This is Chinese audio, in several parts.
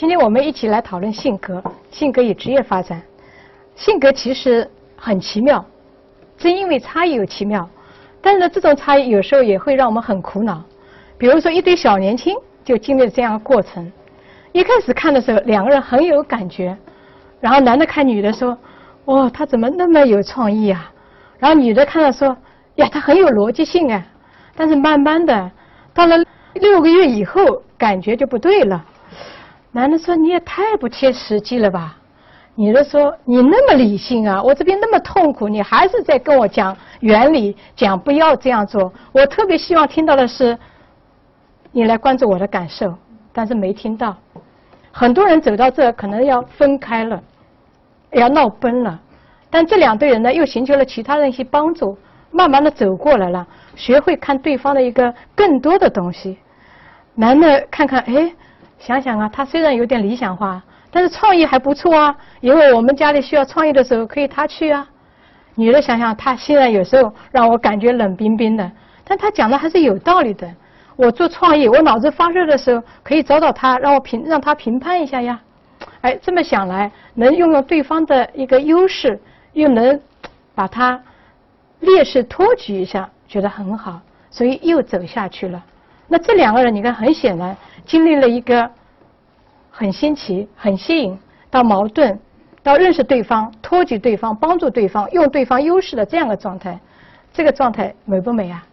今天我们一起来讨论性格，性格与职业发展。性格其实很奇妙，正因为差异有奇妙，但是呢，这种差异有时候也会让我们很苦恼。比如说，一对小年轻就经历了这样的过程。一开始看的时候，两个人很有感觉，然后男的看女的说：“哇，他怎么那么有创意啊？”然后女的看了说：“呀，他很有逻辑性啊。”但是慢慢的，到了六个月以后，感觉就不对了。男的说：“你也太不切实际了吧？”女的说：“你那么理性啊，我这边那么痛苦，你还是在跟我讲原理，讲不要这样做。我特别希望听到的是，你来关注我的感受，但是没听到。很多人走到这，可能要分开了，要闹崩了。但这两对人呢，又寻求了其他人一些帮助，慢慢的走过来了，学会看对方的一个更多的东西。男的看看，哎。”想想啊，他虽然有点理想化，但是创意还不错啊。因为我们家里需要创意的时候，可以他去啊。女的想想，他虽然有时候让我感觉冷冰冰的，但他讲的还是有道理的。我做创意，我脑子发热的时候，可以找找他，让我评，让他评判一下呀。哎，这么想来，能用用对方的一个优势，又能把他劣势托举一下，觉得很好，所以又走下去了。那这两个人，你看，很显然经历了一个很新奇、很吸引，到矛盾，到认识对方、托举对方、帮助对方、用对方优势的这样的状态，这个状态美不美啊？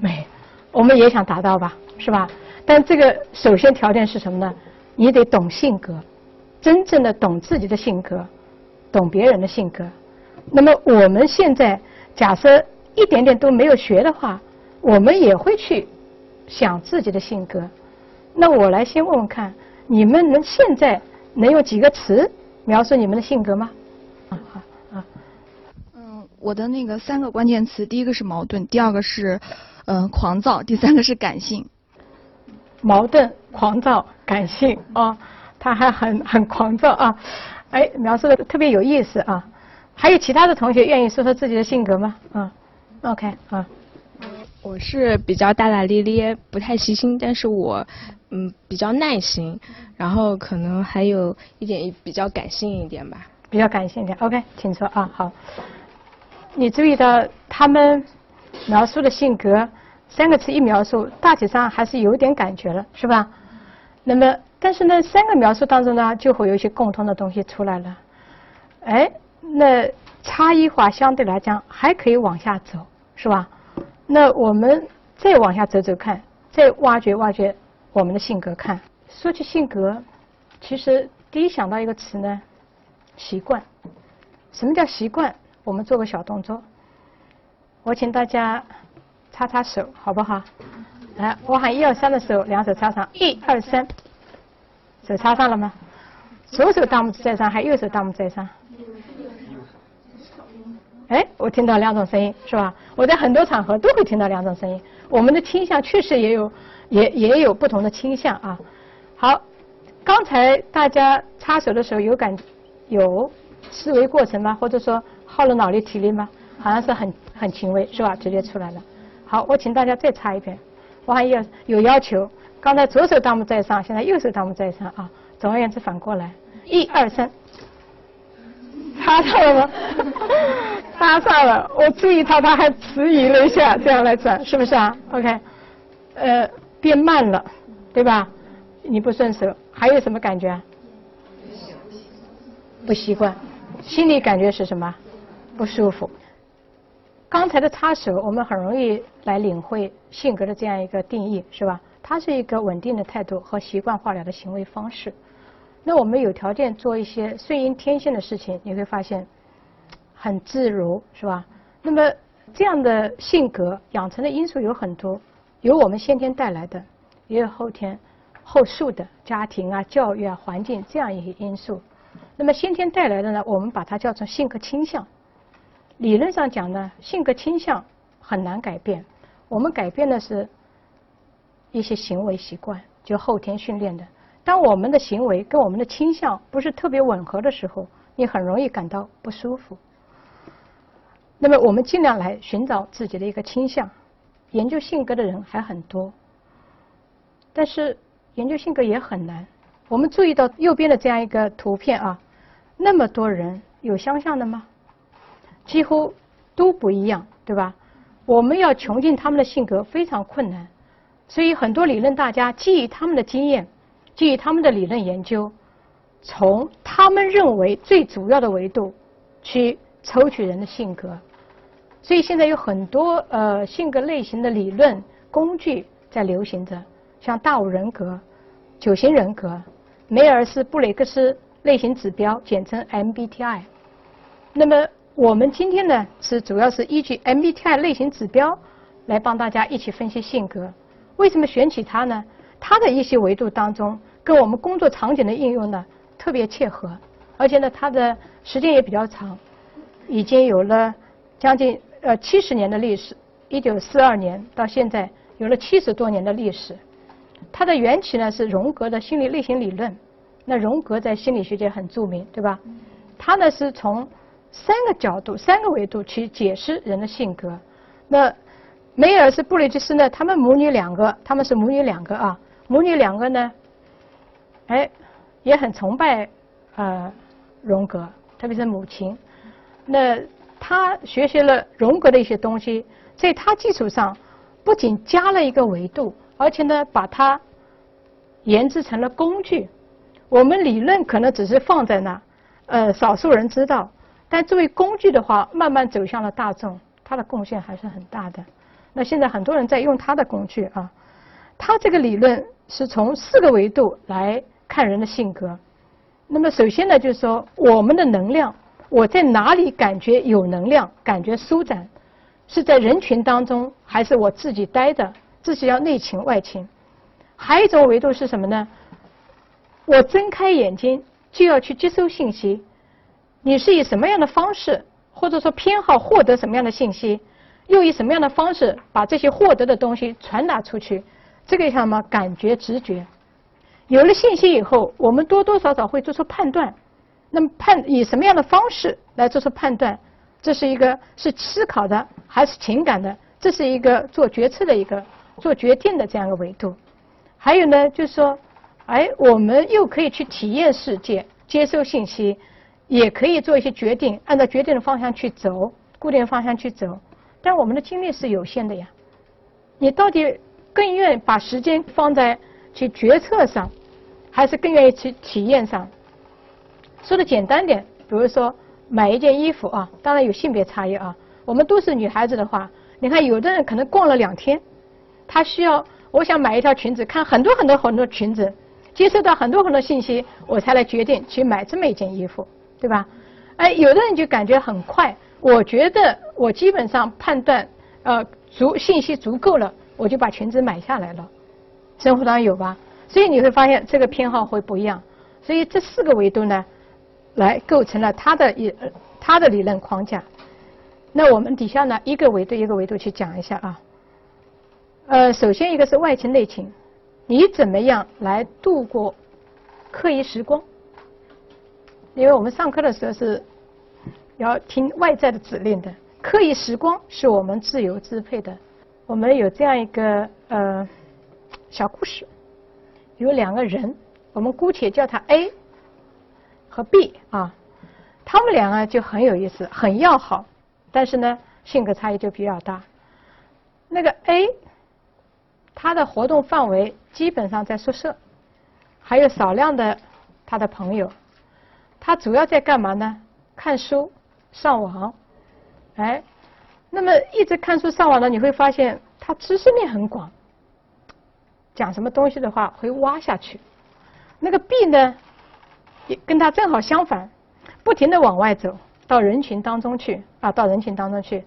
美，我们也想达到吧，是吧？但这个首先条件是什么呢？你得懂性格，真正的懂自己的性格，懂别人的性格。那么我们现在假设一点点都没有学的话，我们也会去。想自己的性格，那我来先问问看，你们能现在能用几个词描述你们的性格吗？啊啊，嗯，我的那个三个关键词，第一个是矛盾，第二个是嗯狂躁，第三个是感性。矛盾、狂躁、感性啊，他还很 很狂躁啊，哎，描述的特别有意思啊。还有其他的同学愿意说说自己的性格吗？啊，OK 啊。我是比较大大咧咧，不太细心，但是我嗯比较耐心，然后可能还有一点比较感性一点吧。比较感性一点，OK，请坐啊，好。你注意到他们描述的性格三个词一描述，大体上还是有点感觉了，是吧？那么，但是呢，三个描述当中呢，就会有一些共通的东西出来了。哎，那差异化相对来讲还可以往下走，是吧？那我们再往下走走看，再挖掘挖掘我们的性格看。说起性格，其实第一想到一个词呢，习惯。什么叫习惯？我们做个小动作，我请大家擦擦手，好不好？来，我喊一二三的时候，两手擦上，一二三，手擦上了吗？左手大拇指在上，还右手大拇指在上。哎，我听到两种声音，是吧？我在很多场合都会听到两种声音。我们的倾向确实也有，也也有不同的倾向啊。好，刚才大家擦手的时候有感有思维过程吗？或者说耗了脑力体力吗？好像是很很轻微，是吧？直接出来了。好，我请大家再擦一遍。我还有有要求，刚才左手大拇指在上，现在右手大拇指在上啊。总而言之，反过来，一二三。擦上了吗？擦上了，我注意他，他还迟疑了一下，这样来转，是不是啊？OK，呃，变慢了，对吧？你不顺手，还有什么感觉？不习惯，心里感觉是什么？不舒服。刚才的擦手，我们很容易来领会性格的这样一个定义，是吧？它是一个稳定的态度和习惯化了的行为方式。那我们有条件做一些顺应天性的事情，你会发现很自如，是吧？那么这样的性格养成的因素有很多，有我们先天带来的，也有后天后述的家庭啊、教育啊、环境这样一些因素。那么先天带来的呢，我们把它叫做性格倾向。理论上讲呢，性格倾向很难改变，我们改变的是一些行为习惯，就后天训练的。当我们的行为跟我们的倾向不是特别吻合的时候，你很容易感到不舒服。那么我们尽量来寻找自己的一个倾向。研究性格的人还很多，但是研究性格也很难。我们注意到右边的这样一个图片啊，那么多人有相像的吗？几乎都不一样，对吧？我们要穷尽他们的性格非常困难，所以很多理论大家基于他们的经验，基于他们的理论研究，从他们认为最主要的维度去抽取人的性格。所以现在有很多呃性格类型的理论工具在流行着，像大五人格、九型人格、梅尔斯布雷克斯类型指标，简称 MBTI。那么我们今天呢，是主要是依据 MBTI 类型指标来帮大家一起分析性格。为什么选取它呢？它的一些维度当中，跟我们工作场景的应用呢特别切合，而且呢，它的时间也比较长，已经有了将近呃七十年的历史，一九四二年到现在有了七十多年的历史。它的缘起呢是荣格的心理类型理论，那荣格在心理学界很著名，对吧？他呢是从三个角度、三个维度去解释人的性格。那梅尔斯布雷吉斯呢？他们母女两个，他们是母女两个啊。母女两个呢，哎，也很崇拜呃荣格，特别是母亲。那他学习了荣格的一些东西，在他基础上不仅加了一个维度，而且呢，把它研制成了工具。我们理论可能只是放在那，呃，少数人知道。但作为工具的话，慢慢走向了大众，它的贡献还是很大的。那现在很多人在用它的工具啊，他这个理论是从四个维度来看人的性格。那么首先呢，就是说我们的能量，我在哪里感觉有能量，感觉舒展，是在人群当中，还是我自己待着，自己要内倾外倾？还有一种维度是什么呢？我睁开眼睛就要去接收信息。你是以什么样的方式，或者说偏好获得什么样的信息，又以什么样的方式把这些获得的东西传达出去？这个叫什么？感觉、直觉。有了信息以后，我们多多少少会做出判断。那么判以什么样的方式来做出判断？这是一个是思考的还是情感的？这是一个做决策的一个做决定的这样一个维度。还有呢，就是说，哎，我们又可以去体验世界，接收信息。也可以做一些决定，按照决定的方向去走，固定方向去走。但我们的精力是有限的呀。你到底更愿意把时间放在去决策上，还是更愿意去体验上？说的简单点，比如说买一件衣服啊，当然有性别差异啊。我们都是女孩子的话，你看有的人可能逛了两天，她需要，我想买一条裙子，看很多很多很多裙子，接收到很多很多信息，我才来决定去买这么一件衣服。对吧？哎，有的人就感觉很快。我觉得我基本上判断，呃，足信息足够了，我就把裙子买下来了。生活当中有吧？所以你会发现这个偏好会不一样。所以这四个维度呢，来构成了它的一它的理论框架。那我们底下呢，一个维度一个维度去讲一下啊。呃，首先一个是外勤内勤，你怎么样来度过课余时光？因为我们上课的时候是要听外在的指令的，课余时光是我们自由支配的。我们有这样一个呃小故事，有两个人，我们姑且叫他 A 和 B 啊，他们两个就很有意思，很要好，但是呢性格差异就比较大。那个 A 他的活动范围基本上在宿舍，还有少量的他的朋友。他主要在干嘛呢？看书、上网，哎，那么一直看书上网呢，你会发现他知识面很广，讲什么东西的话会挖下去。那个 B 呢，也跟他正好相反，不停的往外走，到人群当中去啊，到人群当中去，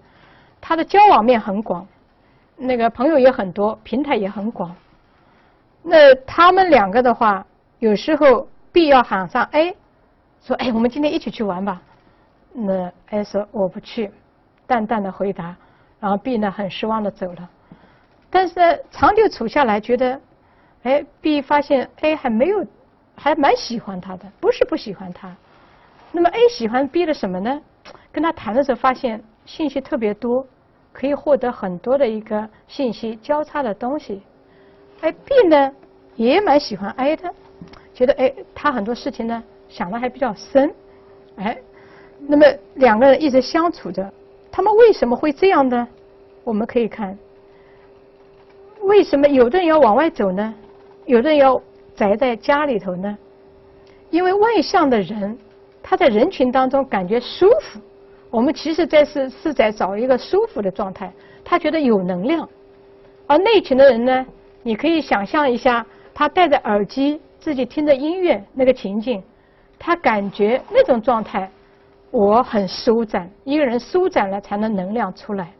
他的交往面很广，那个朋友也很多，平台也很广。那他们两个的话，有时候 B 要喊上 A。说哎，我们今天一起去玩吧。那 A 说我不去，淡淡的回答。然后 B 呢很失望的走了。但是长久处下来，觉得哎，B 发现 A 还没有，还蛮喜欢他的，不是不喜欢他。那么 A 喜欢 B 的什么呢？跟他谈的时候发现信息特别多，可以获得很多的一个信息交叉的东西。哎，B 呢也蛮喜欢 A 的。觉得哎，他很多事情呢想的还比较深，哎，那么两个人一直相处着，他们为什么会这样呢？我们可以看，为什么有的人要往外走呢？有的人要宅在家里头呢？因为外向的人，他在人群当中感觉舒服。我们其实在是是在找一个舒服的状态，他觉得有能量。而内群的人呢，你可以想象一下，他戴着耳机，自己听着音乐那个情境，他感觉那种状态，我很舒展。一个人舒展了，才能能量出来。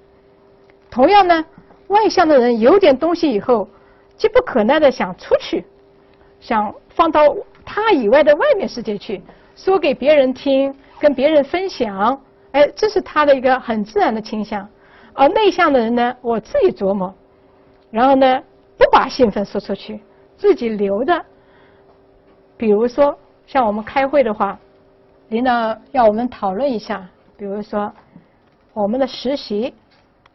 同样呢，外向的人有点东西以后，急不可耐的想出去，想放到他以外的外面世界去，说给别人听，跟别人分享，哎，这是他的一个很自然的倾向。而内向的人呢，我自己琢磨，然后呢，不把兴奋说出去，自己留着。比如说，像我们开会的话，领导要我们讨论一下，比如说我们的实习。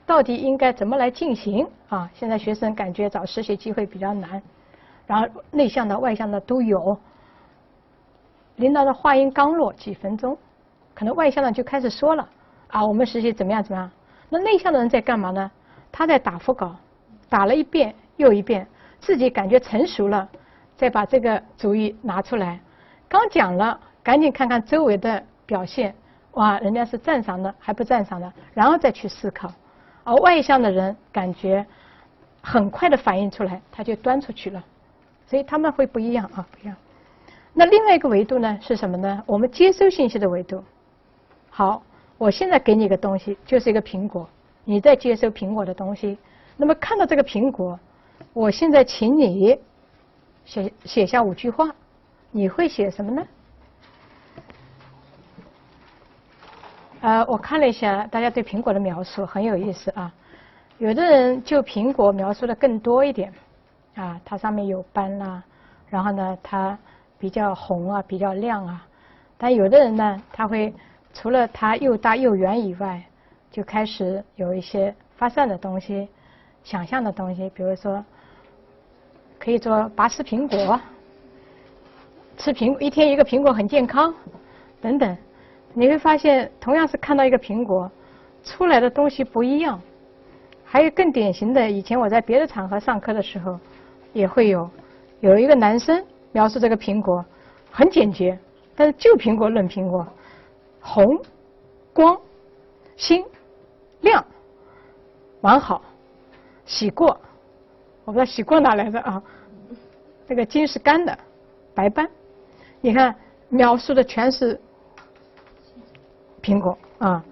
到底应该怎么来进行啊？现在学生感觉找实习机会比较难，然后内向的、外向的都有。领导的话音刚落，几分钟，可能外向的就开始说了啊，我们实习怎么样怎么样？那内向的人在干嘛呢？他在打腹稿，打了一遍又一遍，自己感觉成熟了，再把这个主意拿出来。刚讲了，赶紧看看周围的表现，哇，人家是赞赏的还不赞赏的，然后再去思考。而外向的人感觉很快的反应出来，他就端出去了，所以他们会不一样啊，不一样。那另外一个维度呢是什么呢？我们接收信息的维度。好，我现在给你一个东西，就是一个苹果，你在接收苹果的东西。那么看到这个苹果，我现在请你写写下五句话，你会写什么呢？呃，我看了一下大家对苹果的描述，很有意思啊。有的人就苹果描述的更多一点，啊，它上面有斑啦，然后呢，它比较红啊，比较亮啊。但有的人呢，他会除了它又大又圆以外，就开始有一些发散的东西、想象的东西，比如说可以做拔丝苹果，吃苹一天一个苹果很健康，等等。你会发现，同样是看到一个苹果，出来的东西不一样。还有更典型的，以前我在别的场合上课的时候，也会有有一个男生描述这个苹果很简洁，但是就苹果论苹果，红、光、新、亮、完好、洗过，我不知道洗过哪来的啊？这个筋是干的，白斑，你看描述的全是。苹果啊，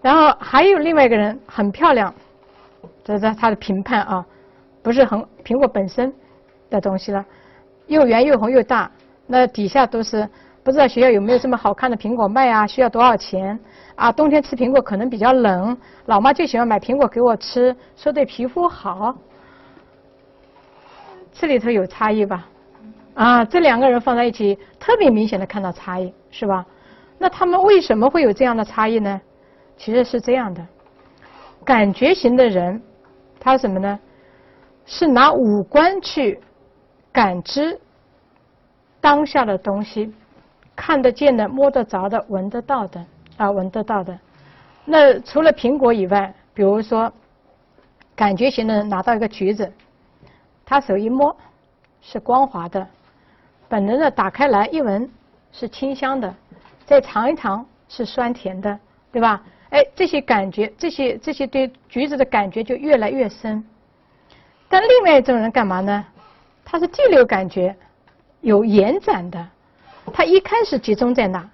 然后还有另外一个人很漂亮，这是他的评判啊，不是很苹果本身的东西了，又圆又红又大，那底下都是不知道学校有没有这么好看的苹果卖啊？需要多少钱？啊，冬天吃苹果可能比较冷，老妈就喜欢买苹果给我吃，说对皮肤好。这里头有差异吧？啊，这两个人放在一起，特别明显的看到差异，是吧？那他们为什么会有这样的差异呢？其实是这样的，感觉型的人，他什么呢？是拿五官去感知当下的东西，看得见的、摸得着的、闻得到的啊，闻得到的。那除了苹果以外，比如说感觉型的人拿到一个橘子，他手一摸是光滑的，本能的打开来一闻是清香的。再尝一尝是酸甜的，对吧？哎，这些感觉，这些这些对橘子的感觉就越来越深。但另外一种人干嘛呢？他是第六感觉有延展的，他一开始集中在哪，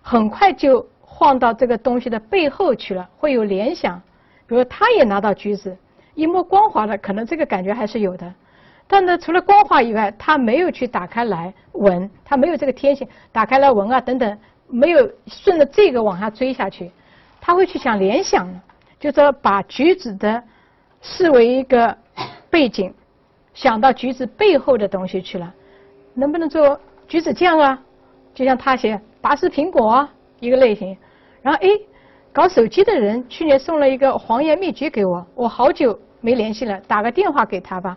很快就晃到这个东西的背后去了，会有联想。比如他也拿到橘子，一摸光滑的，可能这个感觉还是有的。但呢，除了光滑以外，他没有去打开来闻，他没有这个天性，打开来闻啊等等。没有顺着这个往下追下去，他会去想联想，就说把橘子的视为一个背景，想到橘子背后的东西去了。能不能做橘子酱啊？就像他写拔丝苹果啊一个类型。然后哎，搞手机的人去年送了一个黄岩秘诀给我，我好久没联系了，打个电话给他吧。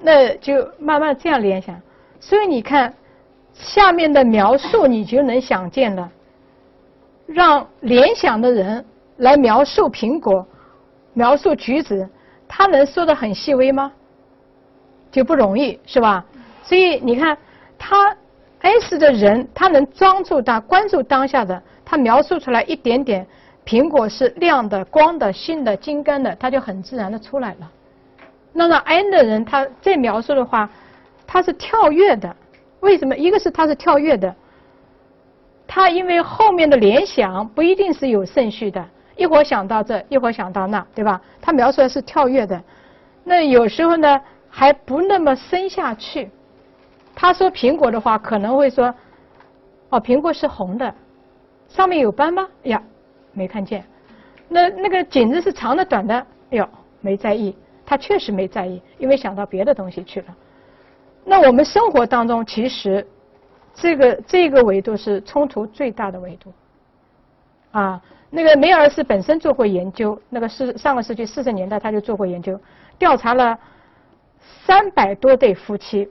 那就慢慢这样联想。所以你看。下面的描述你就能想见了。让联想的人来描述苹果，描述橘子，他能说的很细微吗？就不容易，是吧？所以你看，他 S 的人，他能专注到关注当下的，他描述出来一点点，苹果是亮的、光的、新的、金刚的，他就很自然的出来了。那么 N 的人，他再描述的话，他是跳跃的。为什么？一个是他是跳跃的，他因为后面的联想不一定是有顺序的，一会儿想到这，一会儿想到那，对吧？他描述的是跳跃的，那有时候呢还不那么深下去。他说苹果的话，可能会说，哦，苹果是红的，上面有斑吗？呀，没看见。那那个颈子是长的短的？哎呦，没在意。他确实没在意，因为想到别的东西去了。那我们生活当中，其实这个这个维度是冲突最大的维度。啊，那个梅尔斯本身做过研究，那个是上个世纪四十年代他就做过研究，调查了三百多对夫妻，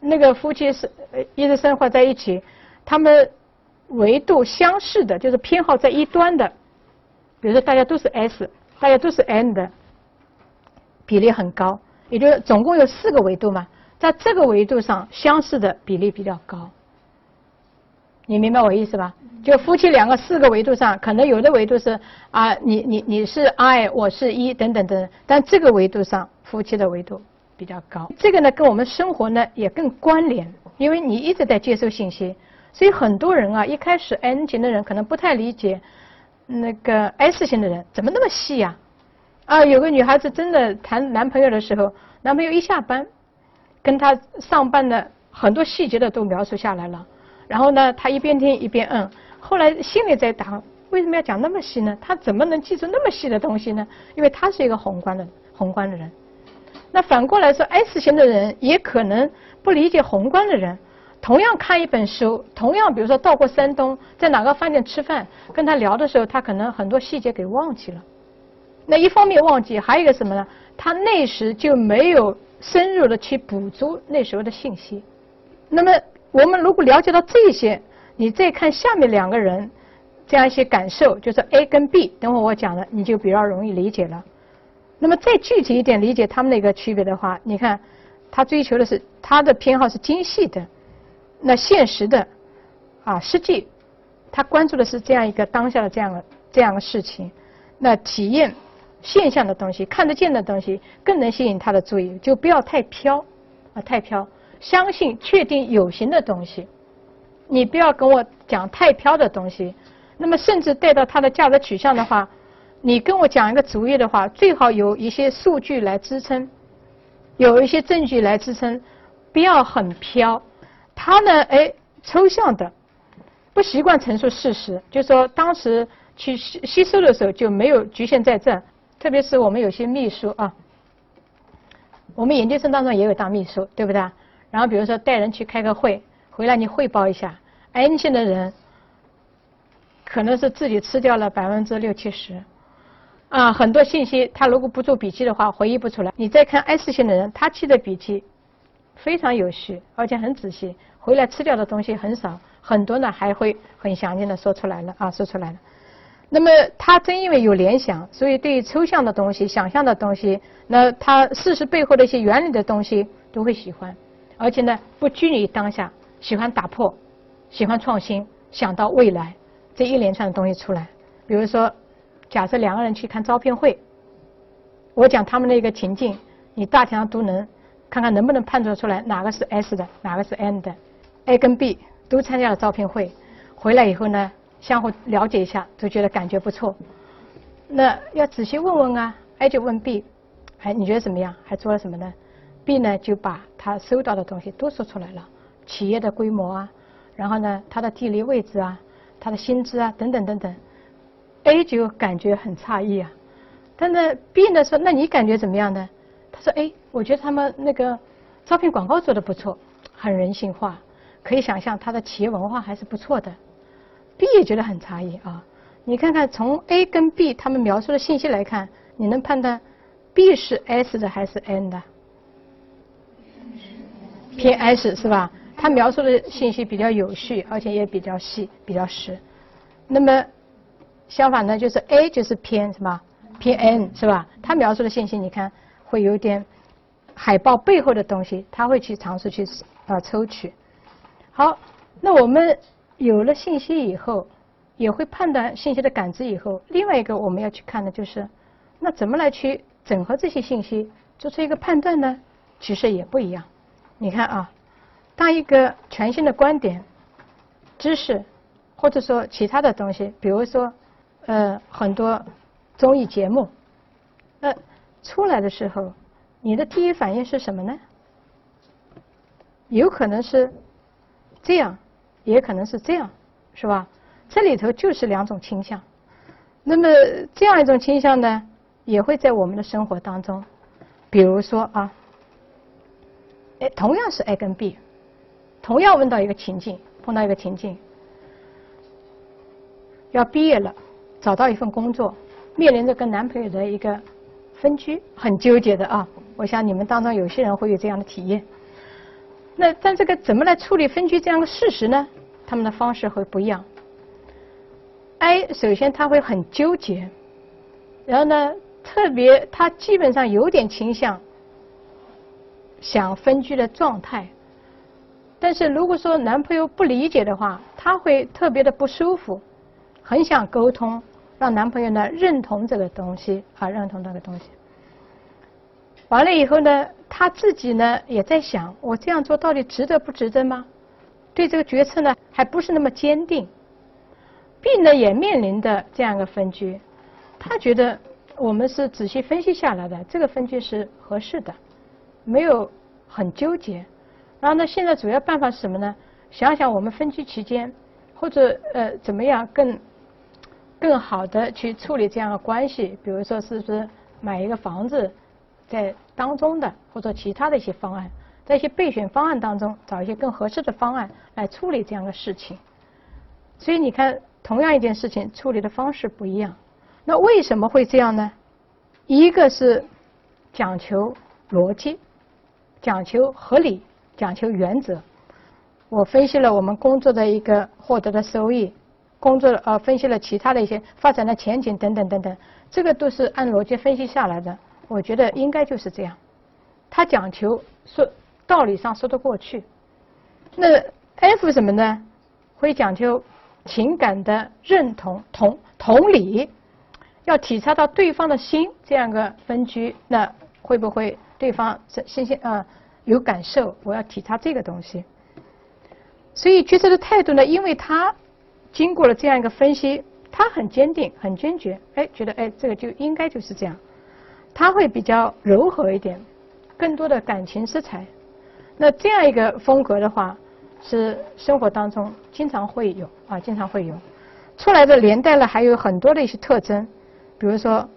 那个夫妻是一直生活在一起，他们维度相似的，就是偏好在一端的，比如说大家都是 S，大家都是 N 的。比例很高，也就是总共有四个维度嘛，在这个维度上相似的比例比较高，你明白我意思吧？就夫妻两个四个维度上，可能有的维度是啊，你你你是 I，我是一等等等，但这个维度上夫妻的维度比较高。这个呢，跟我们生活呢也更关联，因为你一直在接收信息，所以很多人啊，一开始 N 型的人可能不太理解那个 S 型的人怎么那么细呀。啊，有个女孩子真的谈男朋友的时候，男朋友一下班，跟他上班的很多细节的都描述下来了。然后呢，他一边听一边嗯，后来心里在打，为什么要讲那么细呢？他怎么能记住那么细的东西呢？因为他是一个宏观的宏观的人。那反过来说，S 型的人也可能不理解宏观的人。同样看一本书，同样比如说到过山东，在哪个饭店吃饭，跟他聊的时候，他可能很多细节给忘记了。那一方面忘记，还有一个什么呢？他那时就没有深入的去捕捉那时候的信息。那么我们如果了解到这些，你再看下面两个人这样一些感受，就是 A 跟 B，等会我讲了你就比较容易理解了。那么再具体一点理解他们的一个区别的话，你看他追求的是他的偏好是精细的，那现实的啊实际，他关注的是这样一个当下的这样的这样的事情，那体验。现象的东西，看得见的东西，更能吸引他的注意。就不要太飘，啊，太飘。相信确定有形的东西，你不要跟我讲太飘的东西。那么，甚至带到他的价值取向的话，你跟我讲一个主意的话，最好有一些数据来支撑，有一些证据来支撑，不要很飘。他呢，哎，抽象的，不习惯陈述事实，就说当时去吸吸收的时候就没有局限在这。特别是我们有些秘书啊，我们研究生当中也有当秘书，对不对？然后比如说带人去开个会，回来你汇报一下，N 型的人可能是自己吃掉了百分之六七十，啊，很多信息他如果不做笔记的话，回忆不出来。你再看 S 型的人，他记的笔记非常有序，而且很仔细，回来吃掉的东西很少，很多呢还会很详尽的说出来了啊，说出来了。那么他正因为有联想，所以对于抽象的东西、想象的东西，那他事实背后的一些原理的东西都会喜欢，而且呢不拘泥于当下，喜欢打破，喜欢创新，想到未来这一连串的东西出来。比如说，假设两个人去看招聘会，我讲他们的一个情境，你大体上都能看看能不能判断出来哪个是 S 的，哪个是 N 的，A 跟 B 都参加了招聘会，回来以后呢？相互了解一下，都觉得感觉不错。那要仔细问问啊，A 就问 B，哎，你觉得怎么样？还做了什么呢？B 呢就把他收到的东西都说出来了，企业的规模啊，然后呢，它的地理位置啊，它的薪资啊，等等等等。A 就感觉很诧异啊，但是 B 呢说，那你感觉怎么样呢？他说，哎，我觉得他们那个招聘广告做的不错，很人性化，可以想象他的企业文化还是不错的。B 也觉得很诧异啊！你看看从 A 跟 B 他们描述的信息来看，你能判断 B 是 S 的还是 N 的？偏 S 是吧他描述的信息比较有序，而且也比较细、比较实。那么相反呢，就是 A 就是偏什么偏 N 是吧？他描述的信息你看会有点海报背后的东西，他会去尝试去啊抽取。好，那我们有了信息以后，也会判断信息的感知以后，另外一个我们要去看的就是，那怎么来去整合这些信息，做出一个判断呢？其实也不一样。你看啊。当一个全新的观点、知识，或者说其他的东西，比如说，呃，很多综艺节目，那出来的时候，你的第一反应是什么呢？有可能是这样，也可能是这样，是吧？这里头就是两种倾向。那么这样一种倾向呢，也会在我们的生活当中，比如说啊，哎，同样是 A 跟 B。同样问到一个情境，碰到一个情境，要毕业了，找到一份工作，面临着跟男朋友的一个分居，很纠结的啊。我想你们当中有些人会有这样的体验。那但这个怎么来处理分居这样的事实呢？他们的方式会不一样。A 首先他会很纠结，然后呢，特别他基本上有点倾向想分居的状态。但是如果说男朋友不理解的话，他会特别的不舒服，很想沟通，让男朋友呢认同这个东西啊，认同这个东西。完了以后呢，他自己呢也在想，我这样做到底值得不值得吗？对这个决策呢还不是那么坚定。B 呢也面临的这样一个分居，他觉得我们是仔细分析下来的，这个分居是合适的，没有很纠结。然后呢，现在主要办法是什么呢？想想我们分居期间，或者呃怎么样更更好的去处理这样的关系？比如说是不是买一个房子在当中的，或者其他的一些方案，在一些备选方案当中找一些更合适的方案来处理这样的事情。所以你看，同样一件事情处理的方式不一样。那为什么会这样呢？一个是讲求逻辑，讲求合理。讲求原则，我分析了我们工作的一个获得的收益，工作呃分析了其他的一些发展的前景等等等等，这个都是按逻辑分析下来的。我觉得应该就是这样。他讲求说道理上说得过去。那 F 什么呢？会讲究情感的认同同同理，要体察到对方的心，这样个分居，那会不会对方是新鲜啊？有感受，我要体察这个东西。所以决策的态度呢，因为他经过了这样一个分析，他很坚定、很坚决，哎，觉得哎，这个就应该就是这样。他会比较柔和一点，更多的感情色彩。那这样一个风格的话，是生活当中经常会有啊，经常会有出来的，连带了还有很多的一些特征。比如说，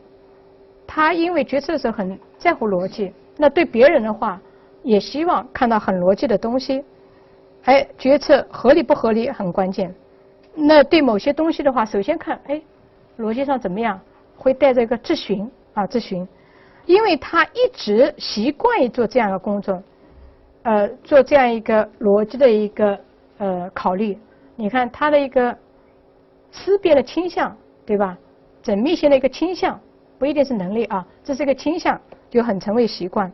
他因为决策的时候很在乎逻辑，那对别人的话。也希望看到很逻辑的东西，哎，决策合理不合理很关键。那对某些东西的话，首先看，哎，逻辑上怎么样？会带着一个质询啊，质询，因为他一直习惯于做这样的工作，呃，做这样一个逻辑的一个呃考虑。你看他的一个思辨的倾向，对吧？缜密性的一个倾向，不一定是能力啊，这是一个倾向，就很成为习惯。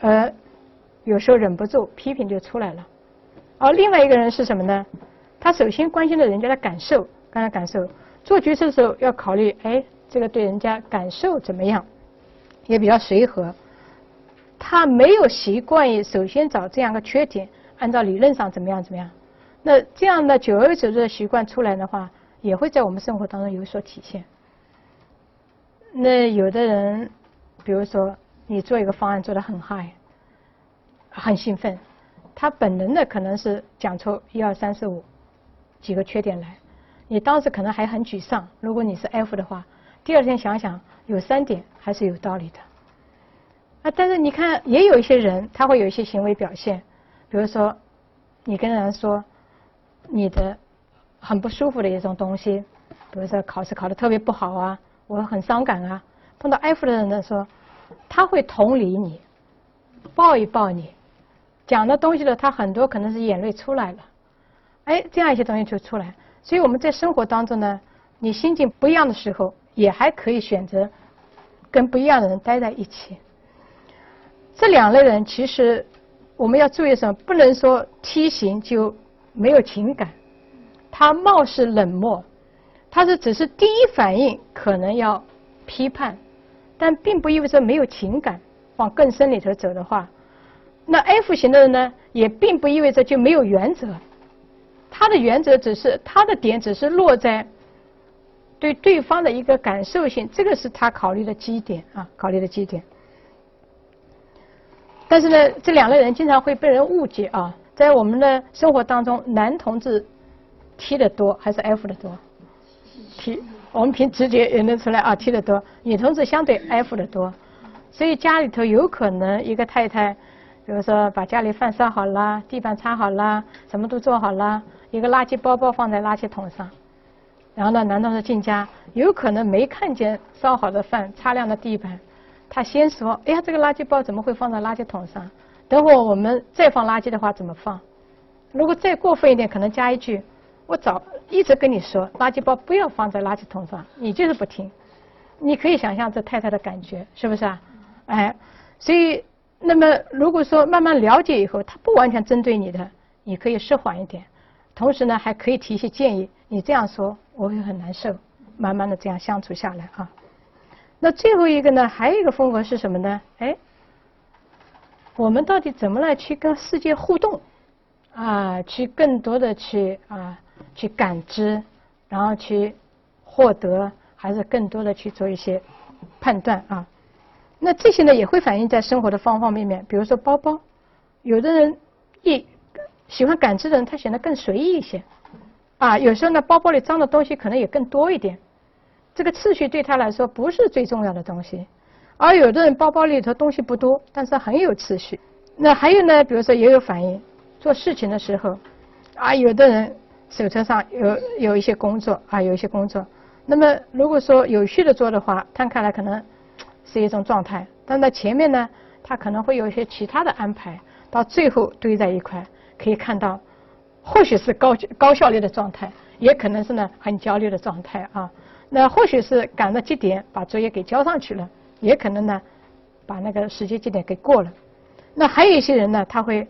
呃，有时候忍不住批评就出来了。而另外一个人是什么呢？他首先关心的人家的感受，刚才感受，做决策的时候要考虑，哎，这个对人家感受怎么样，也比较随和。他没有习惯于首先找这样个缺点，按照理论上怎么样怎么样。那这样的久而久之的习惯出来的话，也会在我们生活当中有所体现。那有的人，比如说。你做一个方案做得很嗨，很兴奋，他本能的可能是讲出一二三四五几个缺点来，你当时可能还很沮丧。如果你是 F 的话，第二天想想有三点还是有道理的。啊，但是你看也有一些人他会有一些行为表现，比如说你跟人说你的很不舒服的一种东西，比如说考试考得特别不好啊，我很伤感啊。碰到 F 的人呢说。他会同理你，抱一抱你，讲的东西呢，他很多可能是眼泪出来了，哎，这样一些东西就出来。所以我们在生活当中呢，你心境不一样的时候，也还可以选择跟不一样的人待在一起。这两类人其实我们要注意什么？不能说梯形就没有情感，他貌似冷漠，他是只是第一反应可能要批判，但并不意味着没有情感。往更深里头走的话，那 F 型的人呢，也并不意味着就没有原则。他的原则只是他的点，只是落在对对方的一个感受性，这个是他考虑的基点啊，考虑的基点。但是呢，这两类人经常会被人误解啊，在我们的生活当中，男同志 T 的多还是 F 的多？T，我们凭直觉也能出来啊，T 的多，女同志相对 F 的多。所以家里头有可能一个太太，比如说把家里饭烧好啦，地板擦好啦，什么都做好啦，一个垃圾包包放在垃圾桶上，然后呢，男同事进家，有可能没看见烧好的饭、擦亮的地板，他先说：“哎呀，这个垃圾包怎么会放在垃圾桶上？等会我们再放垃圾的话怎么放？”如果再过分一点，可能加一句：“我早一直跟你说，垃圾包不要放在垃圾桶上，你就是不听。”你可以想象这太太的感觉，是不是啊？哎，所以，那么如果说慢慢了解以后，他不完全针对你的，你可以释缓一点，同时呢，还可以提一些建议。你这样说，我会很难受。慢慢的这样相处下来啊。那最后一个呢，还有一个风格是什么呢？哎，我们到底怎么来去跟世界互动？啊，去更多的去啊，去感知，然后去获得，还是更多的去做一些判断啊？那这些呢也会反映在生活的方方面面，比如说包包，有的人一喜欢感知的人，他显得更随意一些，啊，有时候呢包包里装的东西可能也更多一点，这个次序对他来说不是最重要的东西，而有的人包包里头东西不多，但是很有次序。那还有呢，比如说也有反应，做事情的时候，啊，有的人手头上有有一些工作啊，有一些工作，那么如果说有序的做的话，摊开来可能。是一种状态，但在前面呢，他可能会有一些其他的安排，到最后堆在一块，可以看到，或许是高高效率的状态，也可能是呢很焦虑的状态啊。那或许是赶到节点把作业给交上去了，也可能呢把那个时间节点给过了。那还有一些人呢，他会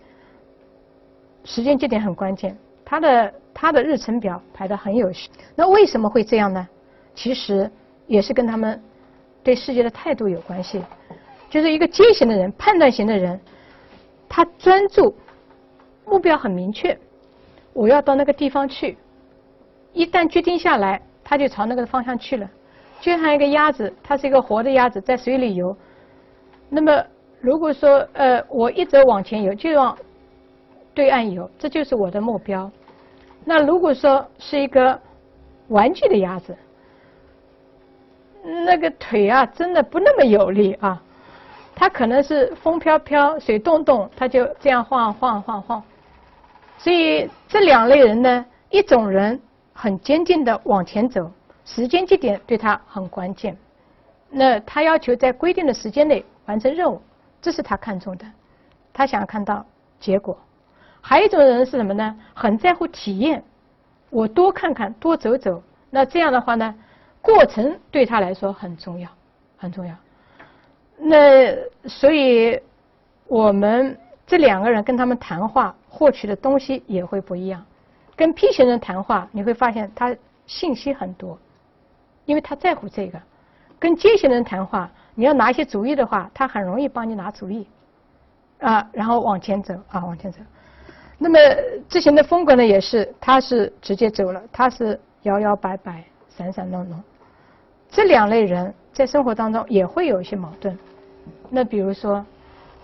时间节点很关键，他的他的日程表排的很有序。那为什么会这样呢？其实也是跟他们。对世界的态度有关系，就是一个阶型的人、判断型的人，他专注，目标很明确，我要到那个地方去。一旦决定下来，他就朝那个方向去了。就像一个鸭子，它是一个活的鸭子，在水里游。那么，如果说呃，我一直往前游，就往对岸游，这就是我的目标。那如果说是一个玩具的鸭子，那个腿啊，真的不那么有力啊，它可能是风飘飘、水动动，它就这样晃晃晃晃。所以这两类人呢，一种人很坚定的往前走，时间节点对他很关键，那他要求在规定的时间内完成任务，这是他看重的，他想看到结果。还有一种人是什么呢？很在乎体验，我多看看，多走走，那这样的话呢？过程对他来说很重要，很重要。那所以，我们这两个人跟他们谈话，获取的东西也会不一样。跟 P 型人谈话，你会发现他信息很多，因为他在乎这个。跟 J 型人谈话，你要拿一些主意的话，他很容易帮你拿主意，啊，然后往前走啊，往前走。那么之前的风格呢，也是，他是直接走了，他是摇摇摆摆、闪闪弄弄。这两类人在生活当中也会有一些矛盾。那比如说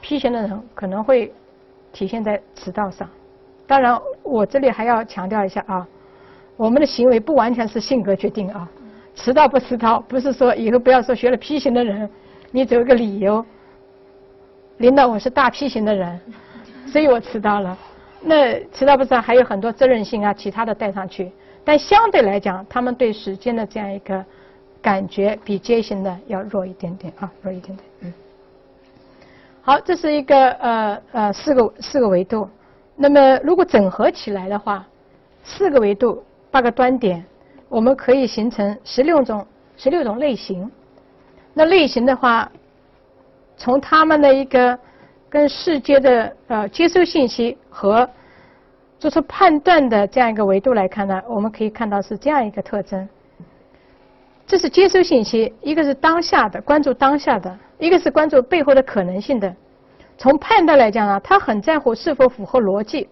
，P 型的人可能会体现在迟到上。当然，我这里还要强调一下啊，我们的行为不完全是性格决定啊。迟到不迟到，不是说以后不要说学了 P 型的人，你找个理由。领导，我是大 P 型的人，所以我迟到了。那迟到不迟到还有很多责任心啊，其他的带上去。但相对来讲，他们对时间的这样一个。感觉比 J 型的要弱一点点啊，弱一点点。嗯。好，这是一个呃呃四个四个维度。那么如果整合起来的话，四个维度八个端点，我们可以形成十六种十六种类型。那类型的话，从他们的一个跟世界的呃接收信息和做出判断的这样一个维度来看呢，我们可以看到是这样一个特征。这是接收信息，一个是当下的关注当下的，一个是关注背后的可能性的。从判断来讲啊，他很在乎是否符合逻辑。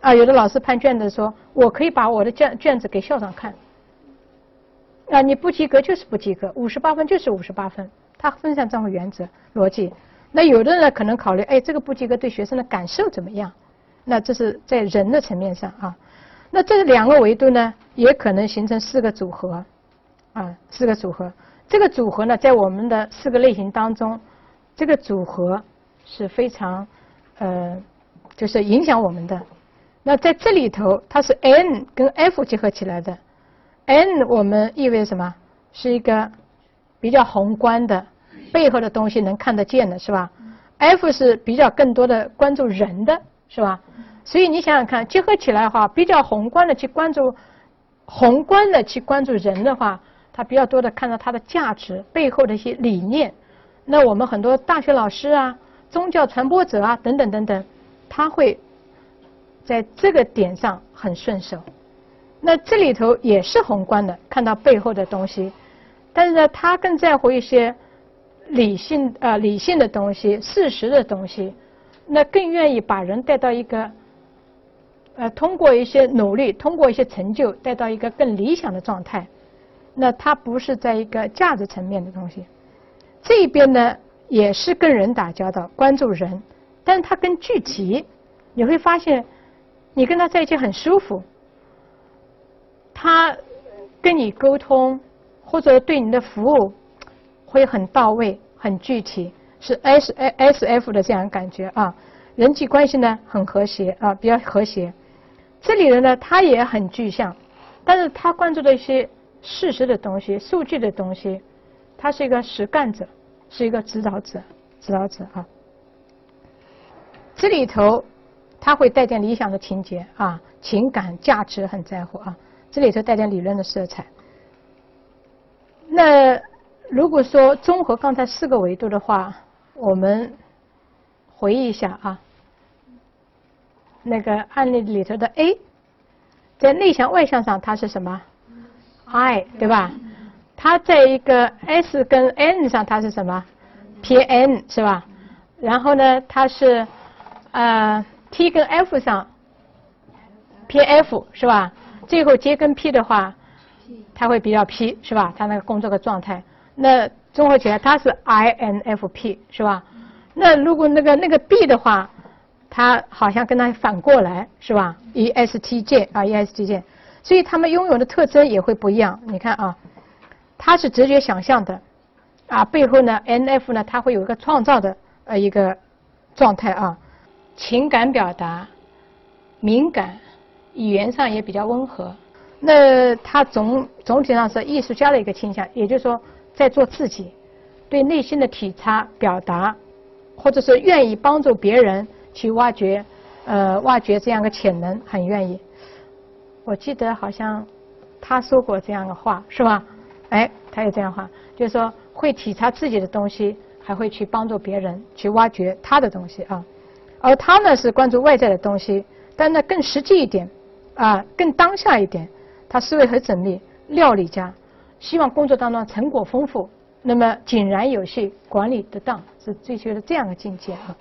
啊，有的老师判卷子说，我可以把我的卷卷子给校长看。啊，你不及格就是不及格，五十八分就是五十八分，他分散账户原则逻辑。那有的人呢，可能考虑，哎，这个不及格对学生的感受怎么样？那这是在人的层面上啊。那这两个维度呢，也可能形成四个组合。啊，四个组合，这个组合呢，在我们的四个类型当中，这个组合是非常呃，就是影响我们的。那在这里头，它是 N 跟 F 结合起来的。N 我们意味什么？是一个比较宏观的，背后的东西能看得见的，是吧？F 是比较更多的关注人的，是吧？所以你想想看，结合起来的话，比较宏观的去关注，宏观的去关注人的话。他比较多的看到它的价值背后的一些理念，那我们很多大学老师啊、宗教传播者啊等等等等，他会在这个点上很顺手。那这里头也是宏观的，看到背后的东西，但是呢，他更在乎一些理性啊理性的东西、事实的东西，那更愿意把人带到一个呃通过一些努力、通过一些成就，带到一个更理想的状态。那它不是在一个价值层面的东西，这边呢也是跟人打交道，关注人，但是它更具体，你会发现，你跟他在一起很舒服，他跟你沟通或者对你的服务会很到位、很具体，是 S S F 的这样感觉啊，人际关系呢很和谐啊，比较和谐。这里人呢他也很具象，但是他关注的一些。事实的东西，数据的东西，他是一个实干者，是一个指导者，指导者啊。这里头他会带点理想的情节啊，情感价值很在乎啊。这里头带点理论的色彩。那如果说综合刚才四个维度的话，我们回忆一下啊，那个案例里头的 A，在内向外向上它是什么？I 对吧？它在一个 S 跟 N 上，它是什么？PN 是吧？然后呢，它是呃 T 跟 F 上，PF 是吧？最后接跟 P 的话，它会比较 P 是吧？它那个工作的状态，那综合起来它是 INFP 是吧？那如果那个那个 B 的话，它好像跟它反过来是吧？ESTJ 啊，ESTJ。所以他们拥有的特征也会不一样。你看啊，他是直觉想象的，啊，背后呢，N F 呢，他会有一个创造的呃一个状态啊，情感表达敏感，语言上也比较温和。那他总总体上是艺术家的一个倾向，也就是说，在做自己，对内心的体察表达，或者是愿意帮助别人去挖掘呃挖掘这样的潜能，很愿意。我记得好像他说过这样的话，是吧？哎，他有这样话，就是说会体察自己的东西，还会去帮助别人去挖掘他的东西啊。而他呢是关注外在的东西，但呢更实际一点啊，更当下一点。他思维很缜密，料理家，希望工作当中成果丰富，那么井然有序，管理得当，是追求的这样的境界啊。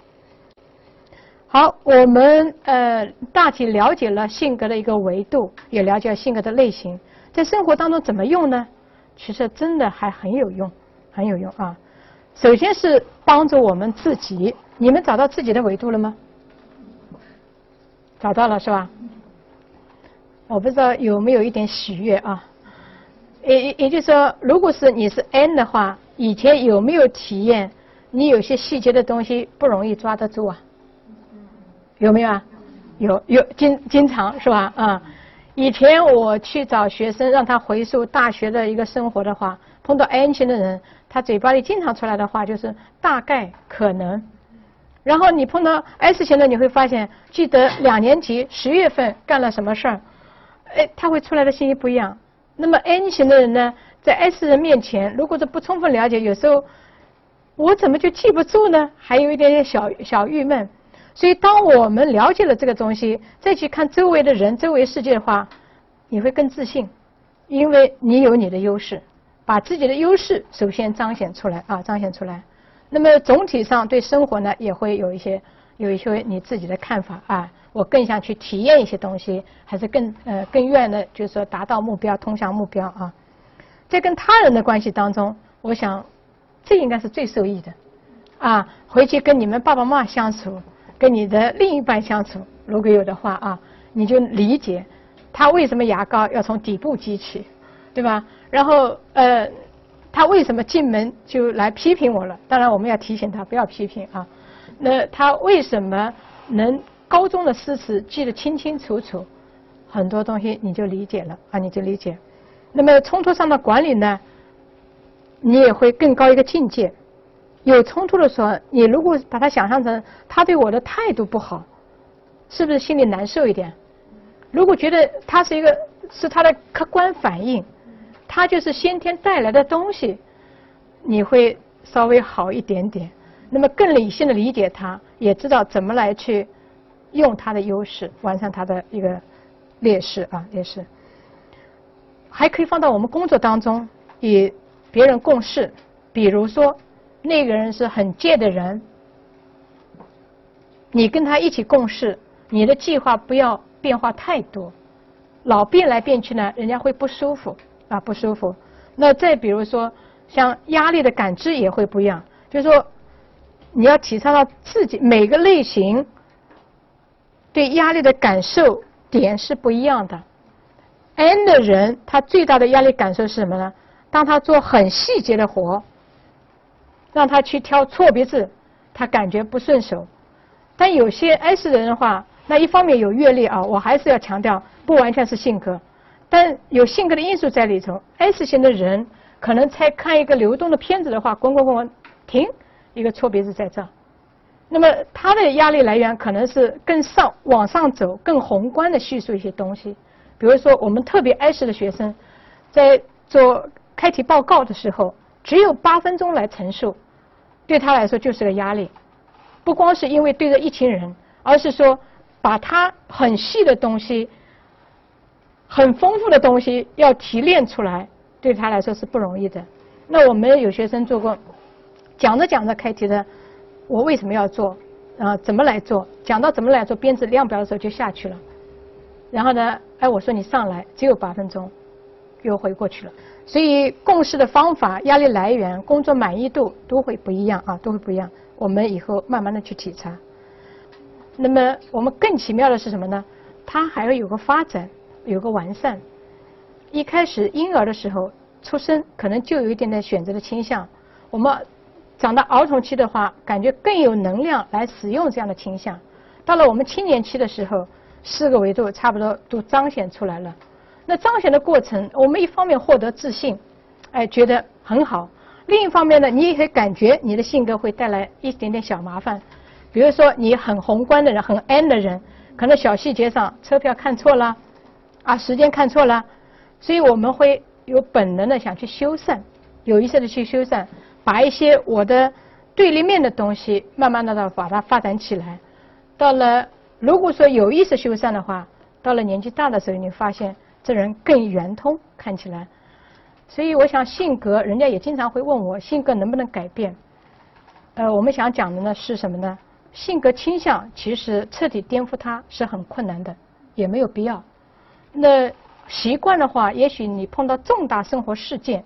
好，我们呃大体了解了性格的一个维度，也了解了性格的类型，在生活当中怎么用呢？其实真的还很有用，很有用啊。首先是帮助我们自己，你们找到自己的维度了吗？找到了是吧？我不知道有没有一点喜悦啊？也也也就是说，如果是你是 N 的话，以前有没有体验你有些细节的东西不容易抓得住啊？有没有啊？有有经经常是吧？啊，以前我去找学生，让他回溯大学的一个生活的话，碰到 N 型的人，他嘴巴里经常出来的话就是大概可能。然后你碰到 S 型的，你会发现，记得两年级十月份干了什么事儿，哎，他会出来的信息不一样。那么 N 型的人呢，在 S 人面前，如果是不充分了解，有时候我怎么就记不住呢？还有一点点小小郁闷。所以，当我们了解了这个东西，再去看周围的人、周围世界的话，你会更自信，因为你有你的优势，把自己的优势首先彰显出来啊，彰显出来。那么总体上对生活呢，也会有一些有一些你自己的看法啊。我更想去体验一些东西，还是更呃更愿的，就是说达到目标，通向目标啊。在跟他人的关系当中，我想这应该是最受益的啊。回去跟你们爸爸妈妈相处。跟你的另一半相处，如果有的话啊，你就理解他为什么牙膏要从底部挤起，对吧？然后呃，他为什么进门就来批评我了？当然我们要提醒他不要批评啊。那他为什么能高中的诗词记得清清楚楚？很多东西你就理解了啊，你就理解。那么冲突上的管理呢，你也会更高一个境界。有冲突的时候，你如果把它想象成他对我的态度不好，是不是心里难受一点？如果觉得他是一个是他的客观反应，他就是先天带来的东西，你会稍微好一点点。那么更理性的理解他，也知道怎么来去用他的优势，完善他的一个劣势啊劣势。还可以放到我们工作当中，与别人共事，比如说。那个人是很贱的人，你跟他一起共事，你的计划不要变化太多，老变来变去呢，人家会不舒服啊，不舒服。那再比如说，像压力的感知也会不一样，就是说，你要体察到自己每个类型对压力的感受点是不一样的。N 的人他最大的压力感受是什么呢？当他做很细节的活。让他去挑错别字，他感觉不顺手。但有些 S 人的话，那一方面有阅历啊，我还是要强调，不完全是性格，但有性格的因素在里头。S 型的人可能才看一个流动的片子的话，滚滚滚滚，停，一个错别字在这。那么他的压力来源可能是更上往上走，更宏观的叙述一些东西。比如说，我们特别 S 的学生，在做开题报告的时候，只有八分钟来陈述。对他来说就是个压力，不光是因为对着一群人，而是说把他很细的东西、很丰富的东西要提炼出来，对他来说是不容易的。那我们有学生做过，讲着讲着开题的，我为什么要做？啊，怎么来做？讲到怎么来做编制量表的时候就下去了。然后呢，哎，我说你上来，只有八分钟，又回过去了。所以共事的方法、压力来源、工作满意度都会不一样啊，都会不一样。我们以后慢慢的去体察。那么我们更奇妙的是什么呢？它还要有个发展，有个完善。一开始婴儿的时候出生，可能就有一点点选择的倾向。我们长到儿童期的话，感觉更有能量来使用这样的倾向。到了我们青年期的时候，四个维度差不多都彰显出来了。那彰显的过程，我们一方面获得自信，哎，觉得很好；另一方面呢，你也会感觉你的性格会带来一点点小麻烦。比如说，你很宏观的人，很 N 的人，可能小细节上车票看错了，啊，时间看错了，所以我们会有本能的想去修缮，有意识的去修缮，把一些我的对立面的东西，慢慢的把它发展起来。到了如果说有意识修缮的话，到了年纪大的时候，你发现。这人更圆通，看起来，所以我想性格，人家也经常会问我性格能不能改变。呃，我们想讲的呢是什么呢？性格倾向其实彻底颠覆它是很困难的，也没有必要。那习惯的话，也许你碰到重大生活事件，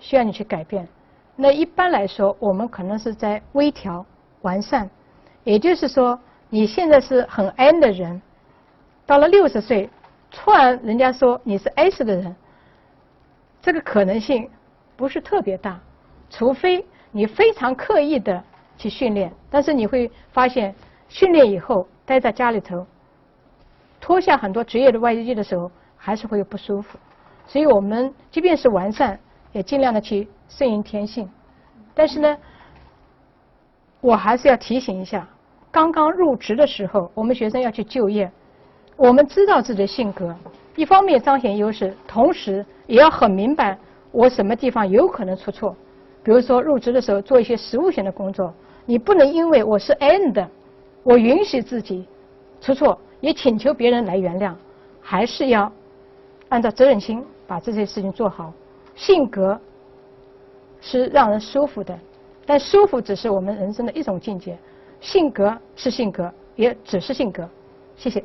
需要你去改变。那一般来说，我们可能是在微调、完善。也就是说，你现在是很 N 的人，到了六十岁。突然，人家说你是 S 的人，这个可能性不是特别大，除非你非常刻意的去训练。但是你会发现，训练以后待在家里头，脱下很多职业的外衣的时候，还是会有不舒服。所以我们即便是完善，也尽量的去顺应天性。但是呢，我还是要提醒一下，刚刚入职的时候，我们学生要去就业，我们知道自己的性格，一方面彰显优势，同时也要很明白我什么地方有可能出错。比如说入职的时候做一些实务性的工作，你不能因为我是 N 的，我允许自己出错，也请求别人来原谅，还是要按照责任心把这些事情做好。性格是让人舒服的，但舒服只是我们人生的一种境界。性格是性格，也只是性格。谢谢。